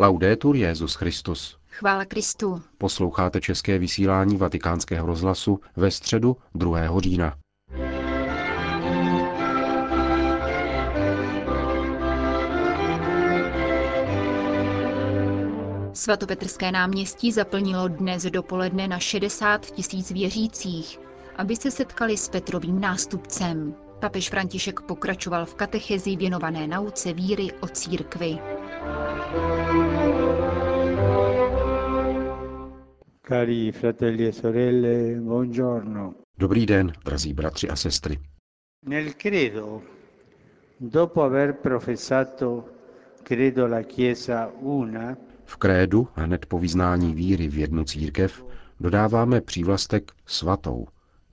Laudetur Jezus Christus. Chvála Kristu. Posloucháte české vysílání Vatikánského rozhlasu ve středu 2. října. Svatopetrské náměstí zaplnilo dnes dopoledne na 60 tisíc věřících, aby se setkali s Petrovým nástupcem. Papež František pokračoval v katechezi věnované nauce víry o církvi. Cari fratelli e sorelle, buongiorno. Dobrý den, drazí bratři a sestry. Nel credo, dopo aver professato credo la Chiesa una, v krédu, hned po vyznání víry v jednu církev, dodáváme přívlastek svatou,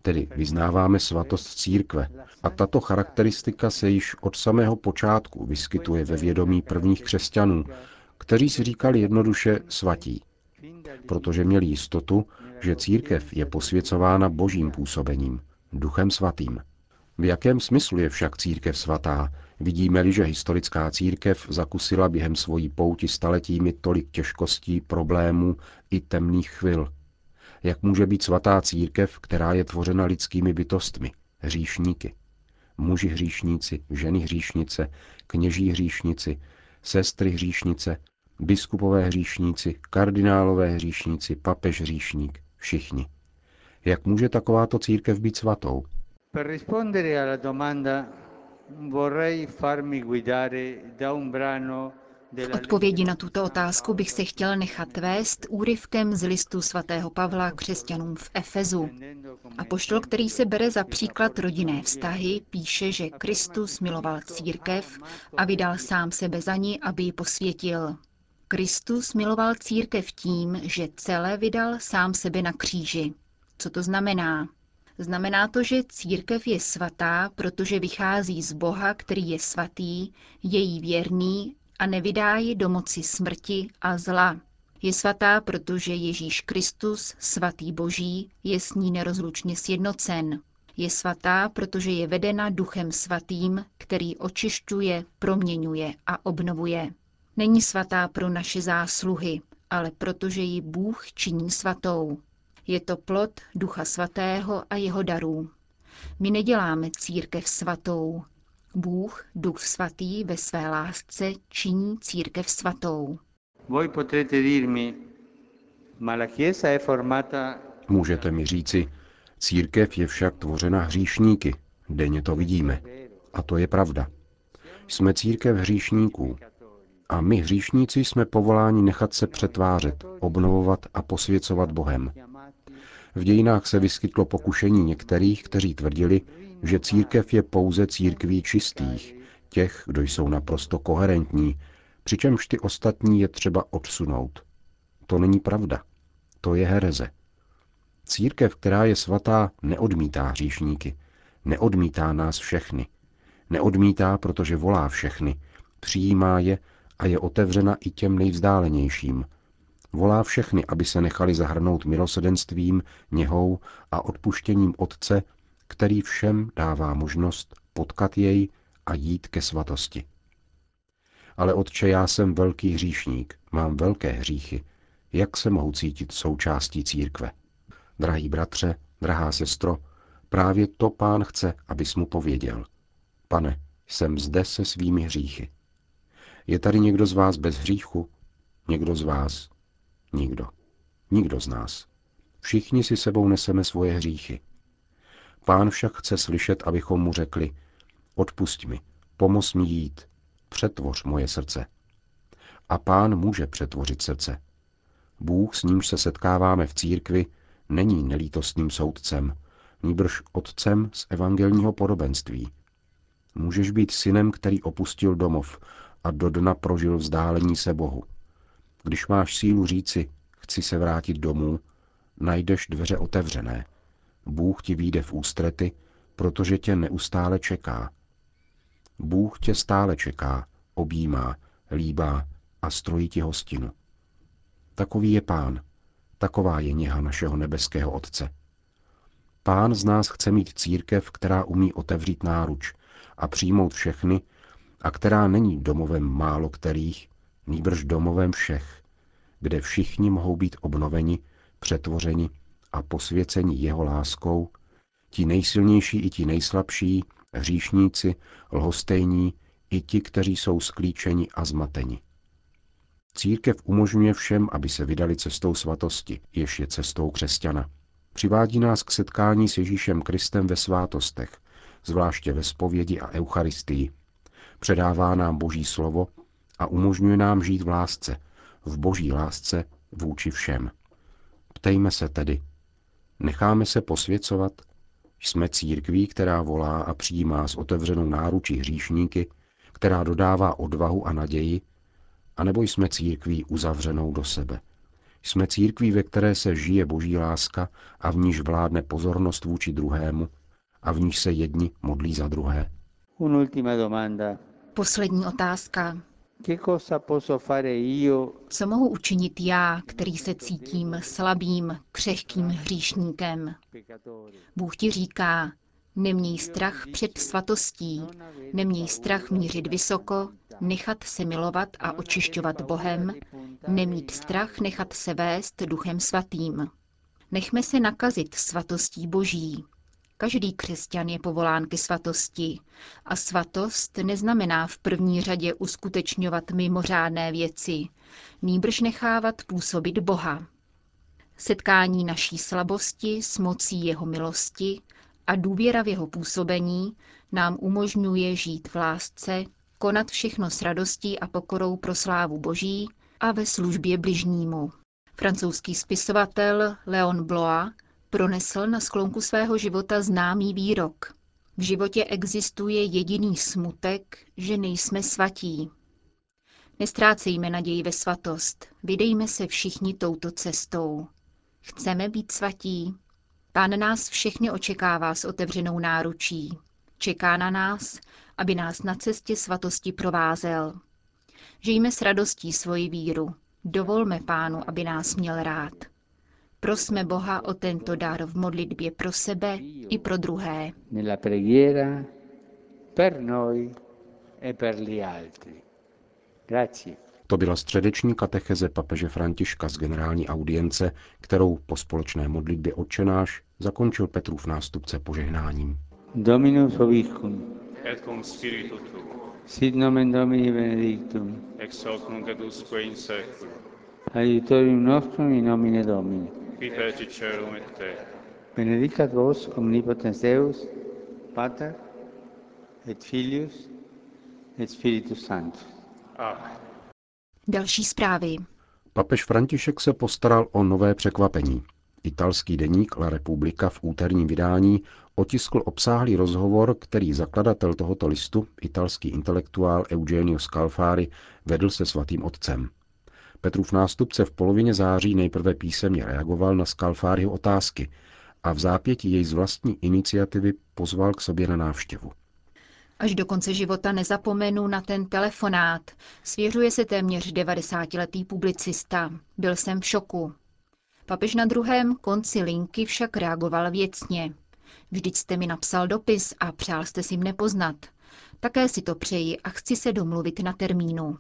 tedy vyznáváme svatost církve. A tato charakteristika se již od samého počátku vyskytuje ve vědomí prvních křesťanů, kteří si říkali jednoduše svatí, protože měli jistotu, že církev je posvěcována božím působením, duchem svatým. V jakém smyslu je však církev svatá, vidíme-li, že historická církev zakusila během svojí pouti staletími tolik těžkostí, problémů i temných chvil. Jak může být svatá církev, která je tvořena lidskými bytostmi, hříšníky? Muži hříšníci, ženy hříšnice, kněží hříšníci, sestry hříšnice, biskupové hříšníci, kardinálové hříšníci, papež hříšník, všichni. Jak může takováto církev být svatou? Per alla domanda vorrei farmi guidare da un brano odpovědi na tuto otázku bych se chtěl nechat vést úryvkem z listu svatého Pavla křesťanům v Efezu. A poštol, který se bere za příklad rodinné vztahy, píše, že Kristus miloval církev a vydal sám sebe za ní, aby ji posvětil. Kristus miloval církev tím, že celé vydal sám sebe na kříži. Co to znamená? Znamená to, že církev je svatá, protože vychází z Boha, který je svatý, je jí věrný a nevydá ji do moci smrti a zla. Je svatá, protože Ježíš Kristus, svatý Boží, je s ní nerozlučně sjednocen. Je svatá, protože je vedena duchem svatým, který očišťuje, proměňuje a obnovuje. Není svatá pro naše zásluhy, ale protože ji Bůh činí svatou. Je to plod Ducha Svatého a jeho darů. My neděláme církev svatou. Bůh, Duch Svatý, ve své lásce činí církev svatou. Můžete mi říci, církev je však tvořena hříšníky. Denně to vidíme. A to je pravda. Jsme církev hříšníků. A my hříšníci jsme povoláni nechat se přetvářet, obnovovat a posvěcovat Bohem. V dějinách se vyskytlo pokušení některých, kteří tvrdili, že církev je pouze církví čistých, těch, kdo jsou naprosto koherentní, přičemž ty ostatní je třeba odsunout. To není pravda. To je hereze. Církev, která je svatá, neodmítá hříšníky. Neodmítá nás všechny. Neodmítá, protože volá všechny. Přijímá je a je otevřena i těm nejvzdálenějším – Volá všechny, aby se nechali zahrnout milosedenstvím, něhou a odpuštěním Otce, který všem dává možnost potkat jej a jít ke svatosti. Ale Otče, já jsem velký hříšník, mám velké hříchy. Jak se mohu cítit součástí církve? Drahý bratře, drahá sestro, právě to pán chce, abys mu pověděl. Pane, jsem zde se svými hříchy. Je tady někdo z vás bez hříchu? Někdo z vás, Nikdo. Nikdo z nás. Všichni si sebou neseme svoje hříchy. Pán však chce slyšet, abychom mu řekli, odpust mi, pomoz mi jít, přetvoř moje srdce. A pán může přetvořit srdce. Bůh, s nímž se setkáváme v církvi, není nelítostným soudcem, níbrž otcem z evangelního podobenství. Můžeš být synem, který opustil domov a do dna prožil vzdálení se Bohu. Když máš sílu říci, chci se vrátit domů, najdeš dveře otevřené. Bůh ti výjde v ústrety, protože tě neustále čeká. Bůh tě stále čeká, objímá, líbá a strojí ti hostinu. Takový je pán, taková je něha našeho nebeského Otce. Pán z nás chce mít církev, která umí otevřít náruč a přijmout všechny, a která není domovem málo kterých, nýbrž domovem všech, kde všichni mohou být obnoveni, přetvořeni a posvěceni jeho láskou, ti nejsilnější i ti nejslabší, hříšníci, lhostejní i ti, kteří jsou sklíčeni a zmateni. Církev umožňuje všem, aby se vydali cestou svatosti, jež je cestou křesťana. Přivádí nás k setkání s Ježíšem Kristem ve svátostech, zvláště ve spovědi a eucharistii. Předává nám Boží slovo a umožňuje nám žít v lásce, v Boží lásce vůči všem. Ptejme se tedy, necháme se posvěcovat? Jsme církví, která volá a přijímá s otevřenou náručí hříšníky, která dodává odvahu a naději, anebo jsme církví uzavřenou do sebe. Jsme církví, ve které se žije boží láska a v níž vládne pozornost vůči druhému a v níž se jedni modlí za druhé. Poslední otázka. Co mohu učinit já, který se cítím slabým, křehkým hříšníkem? Bůh ti říká, neměj strach před svatostí, neměj strach mířit vysoko, nechat se milovat a očišťovat Bohem, nemít strach nechat se vést duchem svatým. Nechme se nakazit svatostí Boží. Každý křesťan je povolán ke svatosti. A svatost neznamená v první řadě uskutečňovat mimořádné věci, nýbrž nechávat působit Boha. Setkání naší slabosti s mocí jeho milosti a důvěra v jeho působení nám umožňuje žít v lásce, konat všechno s radostí a pokorou pro slávu Boží a ve službě bližnímu. Francouzský spisovatel Leon Blois pronesl na sklonku svého života známý výrok. V životě existuje jediný smutek, že nejsme svatí. Nestrácejme naději ve svatost, vydejme se všichni touto cestou. Chceme být svatí. Pán nás všechny očekává s otevřenou náručí. Čeká na nás, aby nás na cestě svatosti provázel. Žijme s radostí svoji víru. Dovolme pánu, aby nás měl rád. Prosme Boha o tento dar v modlitbě pro sebe i pro druhé. E to byla středeční katecheze papeže Františka z generální audience, kterou po společné modlitbě odčenáš zakončil Petrův nástupce požehnáním. Dominus obiscum. Et cum spiritu tuo. Sit nomen Domini benedictum. Ex hoc nunc et usque in seculum. Aiutorium nostrum in nomine Domini. Terra. Benedicat vos omnipotens Deus, Pater et Filius et Spiritus Sanctus. Amen. Další zprávy. Papež František se postaral o nové překvapení. Italský deník La Repubblica v úterním vydání otiskl obsáhlý rozhovor, který zakladatel tohoto listu, italský intelektuál Eugenio Scalfari, vedl se svatým otcem. Petrův nástupce v polovině září nejprve písemně reagoval na Scalfariho otázky a v zápěti jej z vlastní iniciativy pozval k sobě na návštěvu. Až do konce života nezapomenu na ten telefonát. Svěřuje se téměř 90-letý publicista. Byl jsem v šoku. Papež na druhém konci linky však reagoval věcně. Vždyť jste mi napsal dopis a přál jste si mne poznat. Také si to přeji a chci se domluvit na termínu.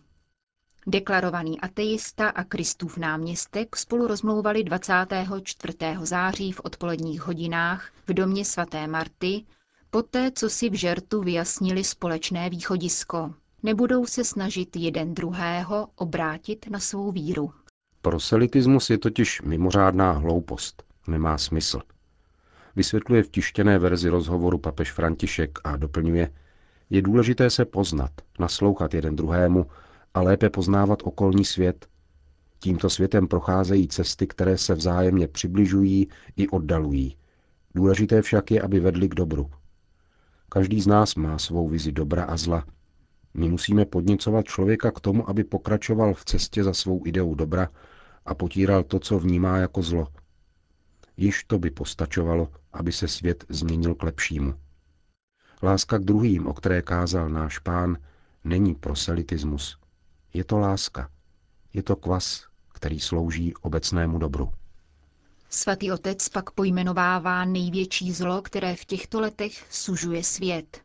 Deklarovaný ateista a Kristův náměstek spolu rozmlouvali 24. září v odpoledních hodinách v domě svaté Marty, poté co si v žertu vyjasnili společné východisko. Nebudou se snažit jeden druhého obrátit na svou víru. Proselitismus je totiž mimořádná hloupost. Nemá smysl. Vysvětluje v tištěné verzi rozhovoru papež František a doplňuje, je důležité se poznat, naslouchat jeden druhému a lépe poznávat okolní svět. Tímto světem procházejí cesty, které se vzájemně přibližují i oddalují. Důležité však je, aby vedli k dobru. Každý z nás má svou vizi dobra a zla. My musíme podněcovat člověka k tomu, aby pokračoval v cestě za svou ideou dobra a potíral to, co vnímá jako zlo. Již to by postačovalo, aby se svět změnil k lepšímu. Láska k druhým, o které kázal náš pán, není proselitismus. Je to láska. Je to kvas, který slouží obecnému dobru. Svatý otec pak pojmenovává největší zlo, které v těchto letech sužuje svět.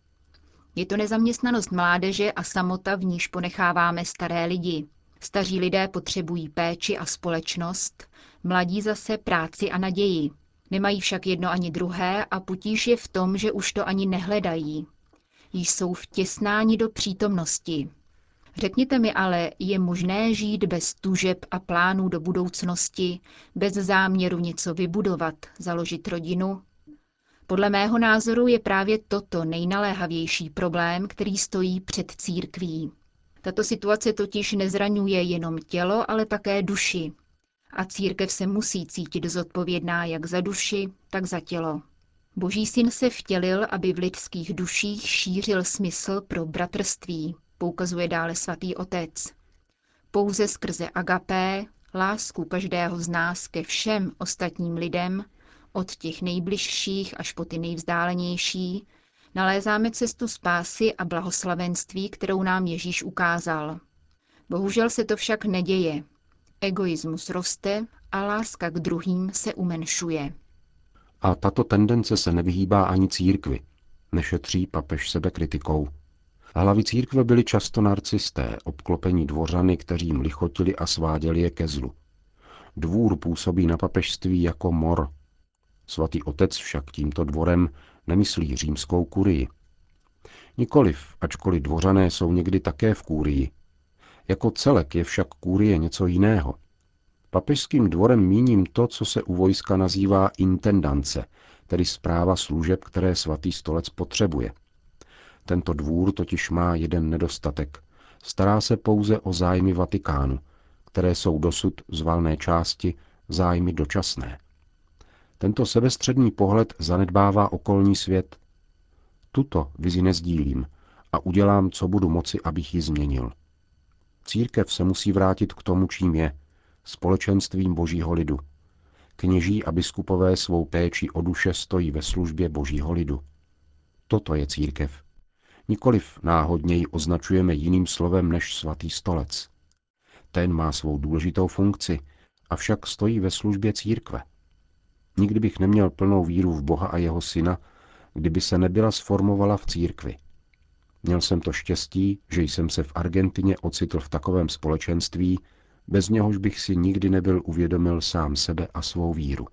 Je to nezaměstnanost mládeže a samota, v níž ponecháváme staré lidi. Staří lidé potřebují péči a společnost, mladí zase práci a naději. Nemají však jedno ani druhé a potíž je v tom, že už to ani nehledají. Jsou vtěsnáni do přítomnosti. Řekněte mi ale, je možné žít bez tužeb a plánů do budoucnosti, bez záměru něco vybudovat, založit rodinu? Podle mého názoru je právě toto nejnaléhavější problém, který stojí před církví. Tato situace totiž nezraňuje jenom tělo, ale také duši. A církev se musí cítit zodpovědná jak za duši, tak za tělo. Boží syn se vtělil, aby v lidských duších šířil smysl pro bratrství, poukazuje dále svatý otec. Pouze skrze agapé, lásku každého z nás ke všem ostatním lidem, od těch nejbližších až po ty nejvzdálenější, nalézáme cestu spásy a blahoslavenství, kterou nám Ježíš ukázal. Bohužel se to však neděje. Egoismus roste a láska k druhým se umenšuje. A tato tendence se nevyhýbá ani církvi. Nešetří papež sebe kritikou. Hlavy církve byly často narcisté, obklopení dvořany, kteří jim lichotili a sváděli je ke zlu. Dvůr působí na papežství jako mor. Svatý otec však tímto dvorem nemyslí římskou kurii. Nikoliv, ačkoliv dvořané jsou někdy také v kúrii. Jako celek je však kúrie něco jiného. Papežským dvorem míním to, co se u vojska nazývá intendance, tedy zpráva služeb, které svatý stolec potřebuje. Tento dvůr totiž má jeden nedostatek. Stará se pouze o zájmy Vatikánu, které jsou dosud z valné části zájmy dočasné. Tento sebestředný pohled zanedbává okolní svět. Tuto vizi nezdílím a udělám, co budu moci, abych ji změnil. Církev se musí vrátit k tomu, čím je, společenstvím božího lidu. Kněží a biskupové svou péči o duše stojí ve službě božího lidu. Toto je církev. Nikoliv náhodně ji označujeme jiným slovem než svatý stolec. Ten má svou důležitou funkci, avšak stojí ve službě církve. Nikdy bych neměl plnou víru v Boha a jeho syna, kdyby se nebyla sformovala v církvi. Měl jsem to štěstí, že jsem se v Argentině ocitl v takovém společenství, bez něhož bych si nikdy nebyl uvědomil sám sebe a svou víru.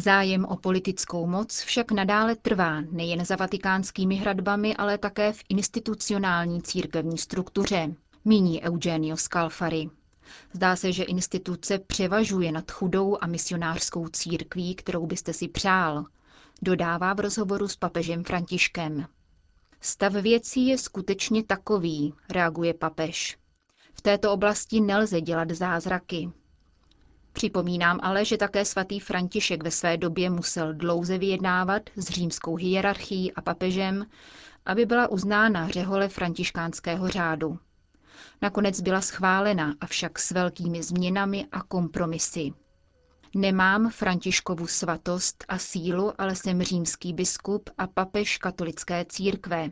Zájem o politickou moc však nadále trvá nejen za vatikánskými hradbami, ale také v institucionální církevní struktuře, míní Eugenio Scalfari. Zdá se, že instituce převažuje nad chudou a misionářskou církví, kterou byste si přál, dodává v rozhovoru s papežem Františkem. Stav věcí je skutečně takový, reaguje papež. V této oblasti nelze dělat zázraky. Připomínám ale, že také svatý František ve své době musel dlouze vyjednávat s římskou hierarchií a papežem, aby byla uznána řehole františkánského řádu. Nakonec byla schválena, avšak s velkými změnami a kompromisy. Nemám Františkovu svatost a sílu, ale jsem římský biskup a papež katolické církve.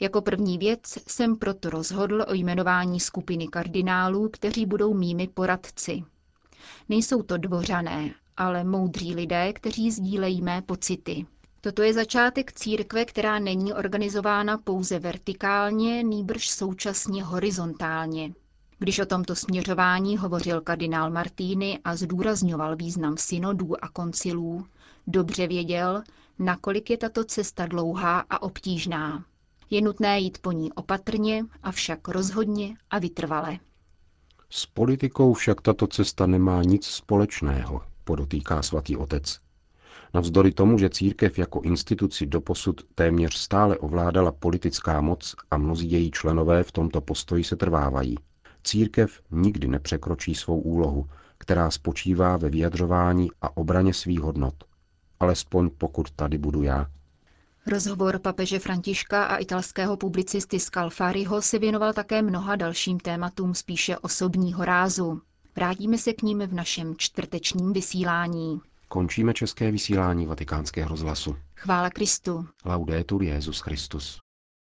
Jako první věc jsem proto rozhodl o jmenování skupiny kardinálů, kteří budou mými poradci. Nejsou to dvořané, ale moudří lidé, kteří sdílejí mé pocity. Toto je začátek církve, která není organizována pouze vertikálně, nýbrž současně horizontálně. Když o tomto směřování hovořil kardinál Martíny a zdůrazňoval význam synodů a koncilů, dobře věděl, nakolik je tato cesta dlouhá a obtížná. Je nutné jít po ní opatrně, avšak rozhodně a vytrvale. S politikou však tato cesta nemá nic společného, podotýká svatý otec. Navzdory tomu, že církev jako instituci doposud téměř stále ovládala politická moc a mnozí její členové v tomto postoji se trvávají. Církev nikdy nepřekročí svou úlohu, která spočívá ve vyjadřování a obraně svých hodnot. Alespoň pokud tady budu já. Rozhovor papeže Františka a italského publicisty Scalfariho se věnoval také mnoha dalším tématům spíše osobního rázu. Vrátíme se k ním v našem čtvrtečním vysílání. Končíme české vysílání vatikánského rozhlasu. Chvála Kristu. Laudetur Jezus Christus.